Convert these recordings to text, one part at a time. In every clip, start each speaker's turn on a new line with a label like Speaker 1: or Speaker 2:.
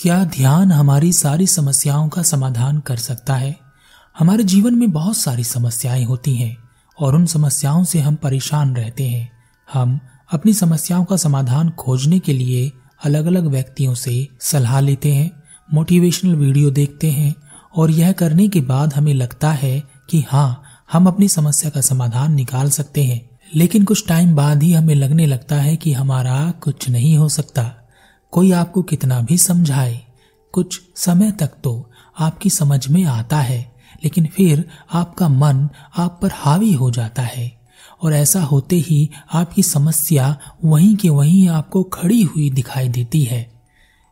Speaker 1: क्या ध्यान हमारी सारी समस्याओं का समाधान कर सकता है? हमारे जीवन में बहुत सारी समस्याएँ होती हैं, और उन समस्याओं से हम परेशान रहते हैं। हम अपनी समस्याओं का समाधान खोजने के लिए अलग अलग व्यक्तियों से सलाह लेते हैं मोटिवेशनल वीडियो देखते हैं, और यह करने के बाद हमें लगता है कि हाँ हम अपनी समस्या का समाधान निकाल सकते हैं। लेकिन कुछ टाइम बाद ही हमें लगने लगता है कि हमारा कुछ नहीं हो सकता। कोई आपको कितना भी समझाए, कुछ समय तक तो आपकी समझ में आता है, लेकिन फिर आपका मन आप पर हावी हो जाता है। और ऐसा होते ही आपकी समस्या वहीं के वहीं आपको खड़ी हुई दिखाई देती है।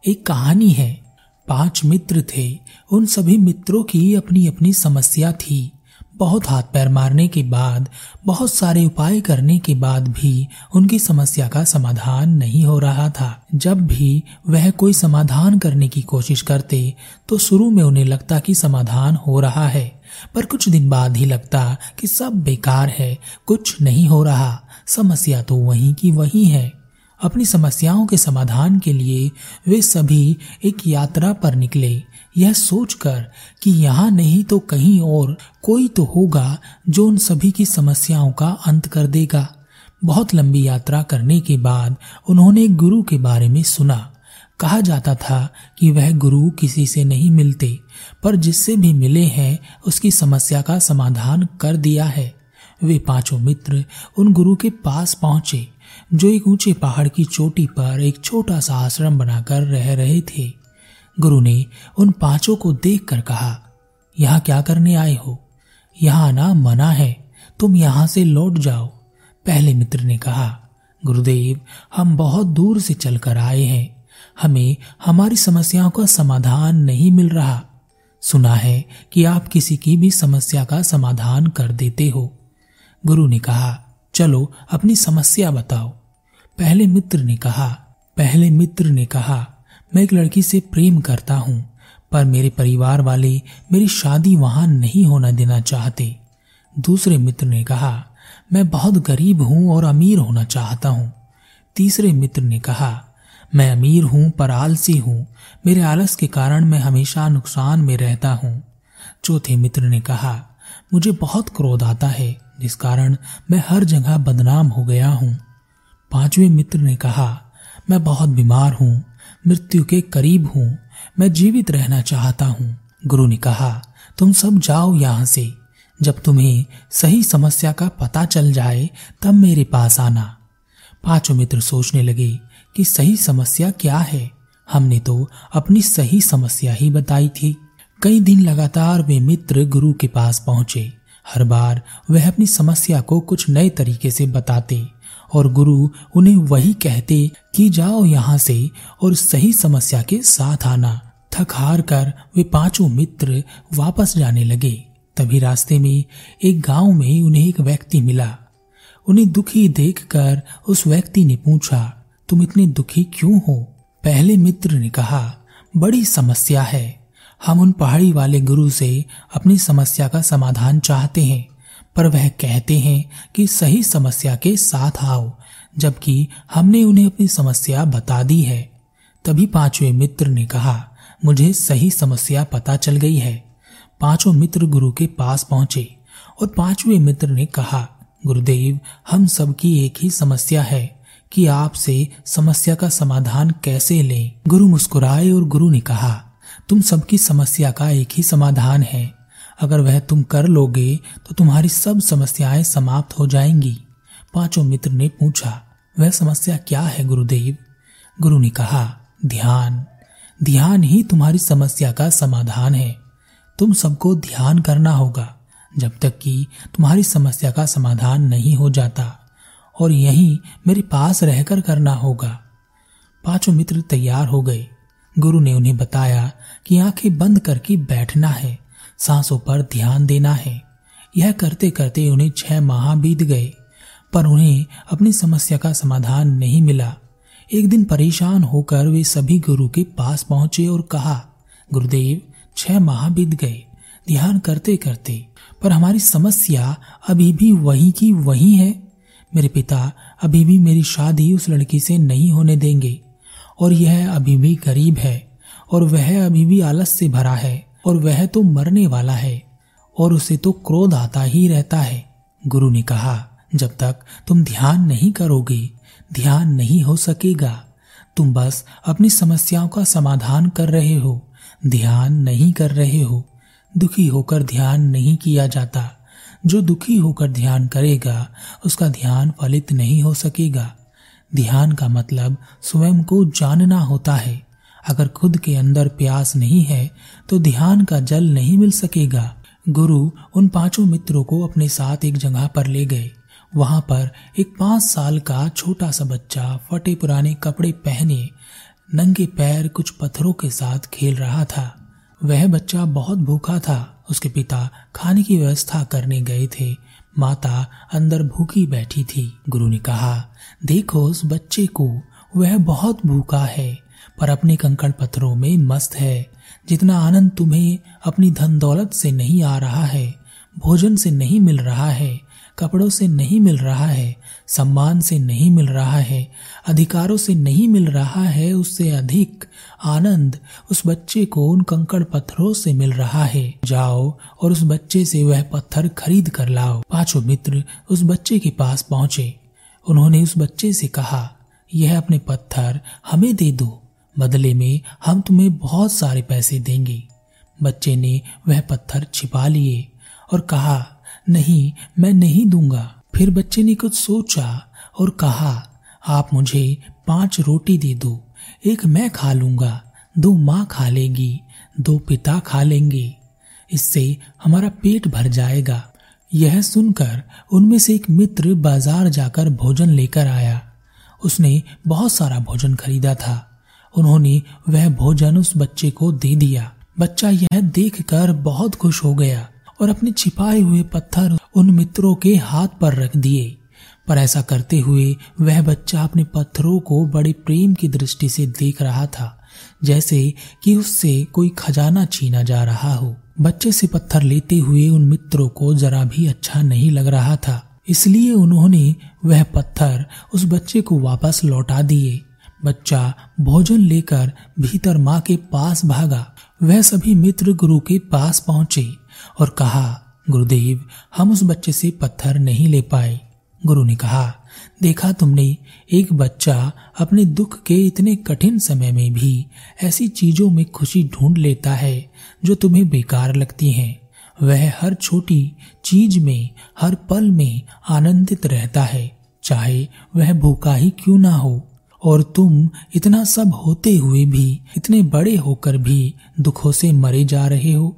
Speaker 1: एक कहानी है, पाँच मित्र थे, उन सभी मित्रों की अपनी अपनी समस्या थी। बहुत हाथ पैर मारने के बाद, बहुत सारे उपाय करने के बाद भी उनकी समस्या का समाधान नहीं हो रहा था। जब भी वह कोई समाधान करने की कोशिश करते तो शुरू में उन्हें लगता कि समाधान हो रहा है। पर कुछ दिन बाद ही लगता कि सब बेकार है, कुछ नहीं हो रहा। समस्या तो वहीं की वहीं है। अपनी समस्याओं के समाधान के लिए वे सभी एक यात्रा पर निकले। यह सोचकर कि यहाँ नहीं तो कहीं और कोई तो होगा जो उन सभी की समस्याओं का अंत कर देगा। बहुत लंबी यात्रा करने के बाद उन्होंने गुरु के बारे में सुना। कहा जाता था कि वह गुरु किसी से नहीं मिलते, पर जिससे भी मिले हैं, उसकी समस्या का समाधान कर दिया है। वे पाँचों मित्र उन गुरु के पास पहुँचे, जो एक ऊँचे पहाड़ की चोटी पर एक छोटा सा आश्रम बनाकर रह रहे थे। गुरु ने उन पाँचों को देखकर कहा, यहाँ क्या करने आए हो? यहाँ आना मना है। तुम यहाँ से लौट जाओ। पहले मित्र ने कहा, गुरुदेव, हम बहुत दूर से चलकर आए हैं। हमें हमारी समस्याओं का समाधान नहीं मिल रहा। सुना है कि आप किसी की भी समस्या का समाधान कर देते हो। गुरु ने कहा, चलो, अपनी समस्या बताओ। पहले मित्र ने कहा, पहले मित्र ने कहा मैं एक लड़की से प्रेम करता हूँ, पर मेरे परिवार वाले मेरी शादी वहाँ नहीं होना देना चाहते। दूसरे मित्र ने कहा, मैं बहुत गरीब हूँ और अमीर होना चाहता हूँ। तीसरे मित्र ने कहा, मैं अमीर हूँ पर आलसी हूँ। मेरे आलस के कारण मैं हमेशा नुकसान में रहता हूँ। चौथे मित्र ने कहा, मुझे बहुत क्रोध आता है, जिस कारण मैं हर जगह बदनाम हो गया हूँ। पाँचवें मित्र ने कहा, मैं बहुत बीमार हूँ मृत्यु के करीब हूँ, मैं जीवित रहना चाहता हूँ। गुरु ने कहा, तुम सब जाओ यहाँ से। जब तुम्हें सही समस्या का पता चल जाए, तब मेरे पास आना। पाँचों मित्र सोचने लगे कि सही समस्या क्या है। हमने तो अपनी सही समस्या ही बताई थी। कई दिन लगातार वे मित्र गुरु के पास पहुँचे। हर बार वह अपनी समस्या को कुछ नए तरीके से बताते। और गुरु उन्हें वही कहते कि जाओ यहाँ से और सही समस्या के साथ आना। थक हार कर वे पाँचों मित्र वापस जाने लगे। तभी रास्ते में एक गाँव में उन्हें एक व्यक्ति मिला। उन्हें दुखी देखकर उस व्यक्ति ने पूछा, तुम इतने दुखी क्यों हो? पहले मित्र ने कहा, बड़ी समस्या है। हम उन पहाड़ी वाले गुरु से अपनी समस्या का समाधान चाहते हैं। पर वह कहते हैं कि सही समस्या के साथ आओ, जबकि हमने उन्हें अपनी समस्या बता दी है। तभी पाँचवें मित्र ने कहा, मुझे सही समस्या पता चल गई है। पाँचों मित्र गुरु के पास पहुँचे और पाँचवें मित्र ने कहा, गुरुदेव, हम सबकी एक ही समस्या है कि आपसे समस्या का समाधान कैसे लें? गुरु मुस्कुराए और गुरु ने कहा, तुम सबकी समस्या का एक ही समाधान है। अगर वह तुम कर लोगे तो तुम्हारी सब समस्याएँ समाप्त हो जाएँगी। पाँचों मित्र ने पूछा, वह समस्या क्या है, गुरुदेव? गुरु ने कहा, ध्यान। ध्यान ही तुम्हारी समस्या का समाधान है। तुम सबको ध्यान करना होगा, जब तक कि तुम्हारी समस्या का समाधान नहीं हो जाता, और यही मेरे पास रहकर करना होगा। पाँचों मित्र तैयार हो गए। गुरु ने उन्हें बताया कि आँखें बंद करके बैठना है। सांसों पर ध्यान देना है। यह करते करते उन्हें छह माह बीत गए, पर उन्हें अपनी समस्या का समाधान नहीं मिला। एक दिन परेशान होकर वे सभी गुरु के पास पहुँचे और कहा, गुरुदेव, छह माह बीत गए, ध्यान करते करते, पर हमारी समस्या अभी भी वही की वही है। मेरे पिता अभी भी मेरी शादी उस लड़की से नहीं होने देंगे, और यह अभी भी गरीब है, और वह अभी भी आलस से भरा है। और वह तो मरने वाला है, और उसे तो क्रोध आता ही रहता है। गुरु ने कहा, जब तक तुम ध्यान नहीं करोगे, ध्यान नहीं हो सकेगा। तुम बस अपनी समस्याओं का समाधान कर रहे हो, ध्यान नहीं कर रहे हो। दुखी होकर ध्यान नहीं किया जाता। जो दुखी होकर ध्यान करेगा, उसका ध्यान फलित नहीं हो सकेगा। ध्यान का मतलब स्वयं को जानना होता है। अगर खुद के अंदर प्यास नहीं है तो ध्यान का जल नहीं मिल सकेगा। गुरु उन पाँचों मित्रों को अपने साथ एक जगह पर ले गए। वहाँ पर एक पाँच साल का छोटा सा बच्चा फटे पुराने कपड़े पहने, नंगे पैर कुछ पत्थरों के साथ खेल रहा था। वह बच्चा बहुत भूखा था। उसके पिता खाने की व्यवस्था करने गए थे। माता अंदर भूखी बैठी थी। गुरु ने कहा, देखो उस बच्चे को, वह बहुत भूखा है। पर अपने कंकड़ पत्थरों में मस्त है। जितना आनंद तुम्हें अपनी धन दौलत से नहीं आ रहा है, भोजन से नहीं मिल रहा है, कपड़ों से नहीं मिल रहा है, सम्मान से नहीं मिल रहा है, अधिकारों से नहीं मिल रहा है, उससे अधिक आनंद उस बच्चे को उन कंकड़ पत्थरों से मिल रहा है। जाओ और उस बच्चे से वह पत्थर खरीद कर लाओ। पाँचों मित्र, उस बच्चे के पास पहुँचे। उन्होंने उस बच्चे से कहा, यह अपने पत्थर हमें दे दो। बदले में हम तुम्हें बहुत सारे पैसे देंगे। बच्चे ने वह पत्थर छिपा लिए और कहा, नहीं, मैं नहीं दूँगा। फिर बच्चे ने कुछ सोचा और कहा, आप मुझे पाँच रोटी दे दो। एक मैं खा लूँगा, दो माँ खा लेगी, दो पिता खा लेंगे। इससे हमारा पेट भर जाएगा। यह सुनकर उनमें से एक मित्र बाज़ार जाकर भोजन लेकर आया। उसने बहुत सारा भोजन खरीदा था। उन्होंने वह भोजन उस बच्चे को दे दिया। बच्चा यह देखकर बहुत खुश हो गया और अपने छिपाए हुए पत्थर उन मित्रों के हाथ पर रख दिए। पर ऐसा करते हुए वह बच्चा अपने पत्थरों को बड़े प्रेम की दृष्टि से देख रहा था, जैसे कि उससे कोई खजाना छीना जा रहा हो। बच्चे से पत्थर लेते हुए उन मित्रों को जरा भी अच्छा नहीं लग रहा था, इसलिए उन्होंने वह पत्थर उस बच्चे को वापस लौटा दिए। बच्चा भोजन लेकर भीतर माँ के पास भागा। वह सभी मित्र गुरु के पास पहुँचे और कहा, गुरुदेव, हम उस बच्चे से पत्थर नहीं ले पाए। गुरु ने कहा, देखा तुमने, एक बच्चा अपने दुख के इतने कठिन समय में भी ऐसी चीज़ों में खुशी ढूंढ लेता है, जो तुम्हें बेकार लगती हैं। वह हर छोटी चीज़ में, हर पल में आनंदित रहता है, चाहे वह भूखा ही क्यों ना हो। और तुम इतना सब होते हुए भी, इतने बड़े होकर भी दुखों से मरे जा रहे हो।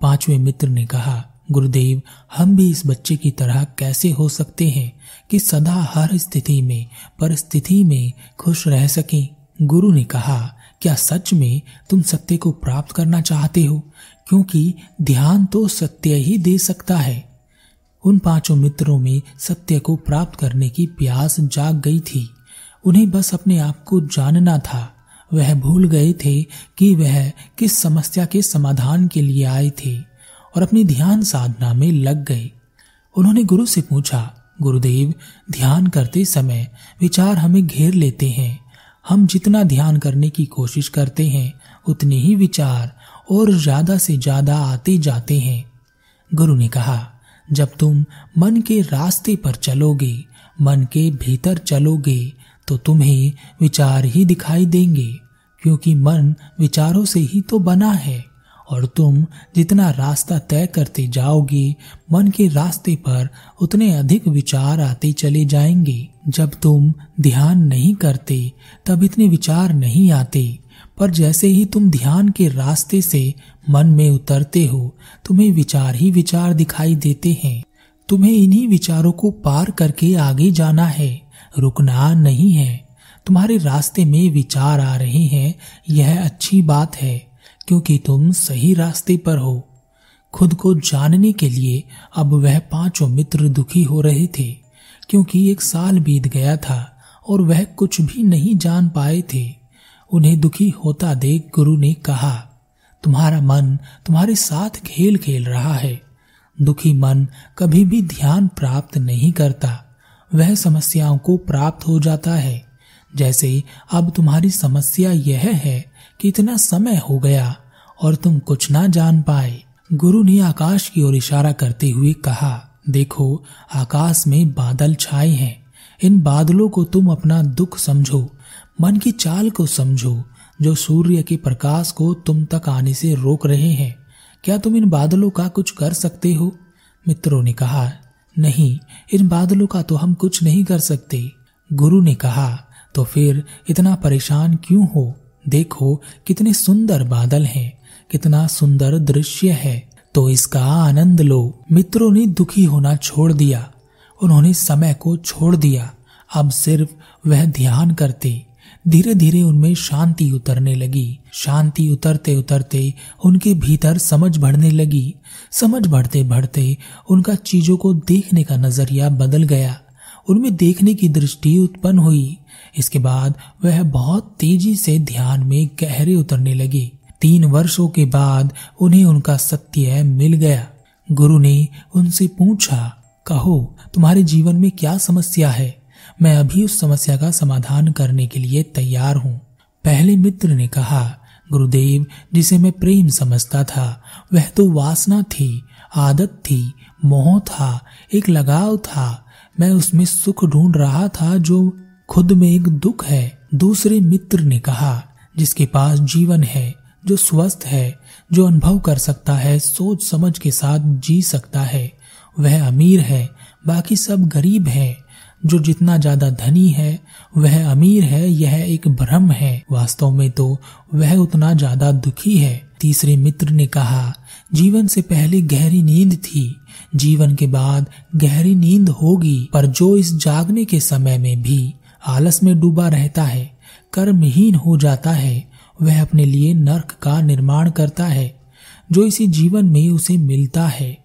Speaker 1: पाँचवें मित्र ने कहा, गुरुदेव, हम भी इस बच्चे की तरह कैसे हो सकते हैं कि सदा हर स्थिति में, परिस्थिति में खुश रह सकें? गुरु ने कहा, क्या सच में तुम सत्य को प्राप्त करना चाहते हो? क्योंकि ध्यान तो सत्य ही दे सकता है। उन पाँचों मित्रों में सत्य को प्राप्त करने की प्यास जाग गई थी। उन्हें बस अपने आप को जानना था। वह भूल गए थे कि वह किस समस्या के समाधान के लिए आए थे और अपनी ध्यान साधना में लग गए। उन्होंने गुरु से पूछा, गुरुदेव, ध्यान करते समय विचार हमें घेर लेते हैं। हम जितना ध्यान करने की कोशिश करते हैं, उतने ही विचार और ज़्यादा से ज़्यादा आते जाते हैं। गुरु ने कहा, जब तुम मन के रास्ते पर चलोगे, मन के भीतर चलोगे तो तुम्हें विचार ही दिखाई देंगे, क्योंकि मन विचारों से ही तो बना है। और तुम जितना रास्ता तय करते जाओगे, मन के रास्ते पर उतने अधिक विचार आते चले जाएँगे। जब तुम ध्यान नहीं करते, तब इतने विचार नहीं आते। पर जैसे ही तुम ध्यान के रास्ते से मन में उतरते हो, तुम्हें विचार ही विचार दिखाई देते हैं। तुम्हें इन्हीं विचारों को पार करके आगे जाना है। रुकना नहीं है। तुम्हारे रास्ते में विचार आ रहे हैं, यह अच्छी बात है, क्योंकि तुम सही रास्ते पर हो। खुद को जानने के लिए अब वह पाँचों मित्र दुखी हो रहे थे, क्योंकि एक साल बीत गया था और वह कुछ भी नहीं जान पाए थे। उन्हें दुखी होता देख गुरु ने कहा, तुम्हारा मन तुम्हारे साथ खेल खेल रहा है। दुखी मन कभी भी ध्यान प्राप्त नहीं करता। वह समस्याओं को प्राप्त हो जाता है। जैसे, अब तुम्हारी समस्या यह है कि इतना समय हो गया और तुम कुछ ना जान पाए। गुरु ने आकाश की ओर इशारा करते हुए कहा, देखो, आकाश में बादल छाए हैं। इन बादलों को तुम अपना दुख समझो, मन की चाल को समझो, जो सूर्य के प्रकाश को तुम तक आने से रोक रहे हैं। क्या तुम इन बादलों का कुछ कर सकते हो? मित्रों ने कहा नहीं, इन बादलों का तो हम कुछ नहीं कर सकते। गुरु ने कहा तो फिर इतना परेशान क्यों हो? देखो, कितने सुंदर बादल हैं, कितना सुंदर दृश्य है। तो इसका आनंद लो। मित्रों ने दुखी होना छोड़ दिया। उन्होंने समय को छोड़ दिया। अब सिर्फ़ वह ध्यान करते। धीरे धीरे उनमें शांति उतरने लगी। शांति उतरते उतरते उनके भीतर समझ बढ़ने लगी। समझ बढ़ते बढ़ते उनका चीज़ों को देखने का नज़रिया बदल गया। उनमें देखने की दृष्टि उत्पन्न हुई। इसके बाद वह बहुत तेज़ी से ध्यान में गहरे उतरने लगे। तीन वर्षों के बाद उन्हें उनका सत्य मिल गया। गुरु ने उनसे पूछा, कहो, तुम्हारे जीवन में क्या समस्या है? मैं अभी उस समस्या का समाधान करने के लिए तैयार हूँ। पहले मित्र ने कहा, गुरुदेव, जिसे मैं प्रेम समझता था वह तो वासना थी, आदत थी, मोह था, एक लगाव था। मैं उसमें सुख ढूंढ रहा था जो खुद में एक दुख है। दूसरे मित्र ने कहा, जिसके पास जीवन है, जो स्वस्थ है, जो अनुभव कर सकता है, सोच समझ के साथ जी सकता है, वह अमीर है, बाकी सब गरीब है। जो जितना ज़्यादा धनी है, वह अमीर है, यह एक भ्रम है। वास्तव में तो वह उतना ज़्यादा दुखी है। तीसरे मित्र ने कहा, जीवन से पहले गहरी नींद थी। जीवन के बाद गहरी नींद होगी, पर जो इस जागने के समय में भी आलस में डूबा रहता है, कर्महीन हो जाता है, वह अपने लिए नर्क का निर्माण करता है, जो इसी जीवन में उसे मिलता है।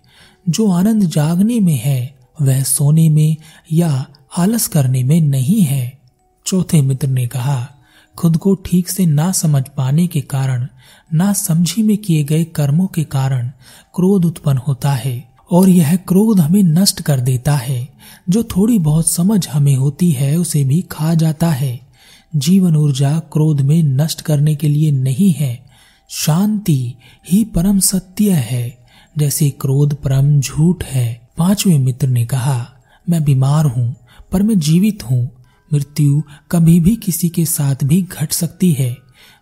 Speaker 1: जो आनंद जागने में है, वह सोने में या आलस करने में नहीं है। चौथे मित्र ने कहा, खुद को ठीक से ना समझ पाने के कारण ना समझी में किए गए कर्मों के कारण क्रोध उत्पन्न होता है, और यह क्रोध हमें नष्ट कर देता है। जो थोड़ी बहुत समझ हमें होती है, उसे भी खा जाता है। जीवन ऊर्जा क्रोध में नष्ट करने के लिए नहीं है। शांति ही परम सत्य है। जैसे क्रोध परम झूठ है। पाँचवें मित्र ने कहा, मैं बीमार हूँ, पर मैं जीवित हूँ। मृत्यु कभी भी किसी के साथ भी घट सकती है।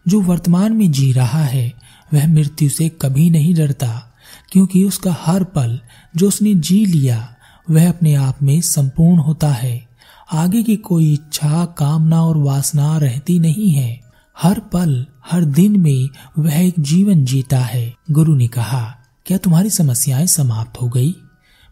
Speaker 1: जो वर्तमान में जी रहा है, वह मृत्यु से कभी नहीं डरता, क्योंकि उसका हर पल जो उसने जी लिया, वह अपने आप में संपूर्ण होता है। आगे की कोई इच्छा, कामना और वासना रहती नहीं है। हर पल, हर दिन में वह एक जीवन जीता है। गुरु ने कहा, क्या तुम्हारी समस्याएँ समाप्त हो गई?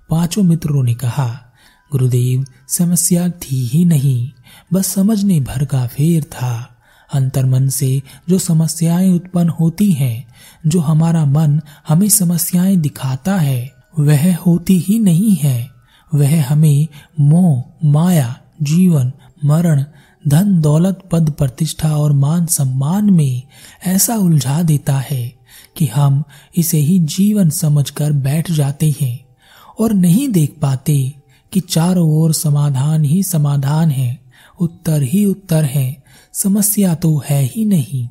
Speaker 1: पाँचों मित्रों ने कहा, गुरुदेव, समस्या थी ही नहीं, बस समझने भर का फेर था। अंतर्मन से जो समस्याएँ उत्पन्न होती हैं, जो हमारा मन हमें समस्याएँ दिखाता है, वह होती ही नहीं है। वह हमें मोह, माया, जीवन, मरण, धन, दौलत, पद, प्रतिष्ठा और मान सम्मान में ऐसा उलझा देता है कि हम इसे ही जीवन समझकर बैठ जाते हैं और नहीं देख पाते कि चारों ओर समाधान ही समाधान है। उत्तर ही उत्तर है, समस्या तो है ही नहीं।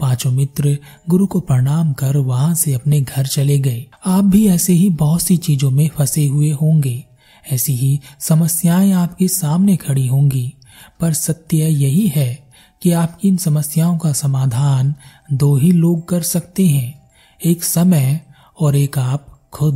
Speaker 1: पाँचों मित्र गुरु को प्रणाम कर वहाँ से अपने घर चले गए। आप भी ऐसे ही बहुत सी चीज़ों में फंसे हुए होंगे। ऐसी ही समस्याएँ आपके सामने खड़ी होंगी। पर सत्य यही है कि आपकी इन समस्याओं का समाधान दो ही लोग कर सकते हैं। एक समय और एक आप खुद।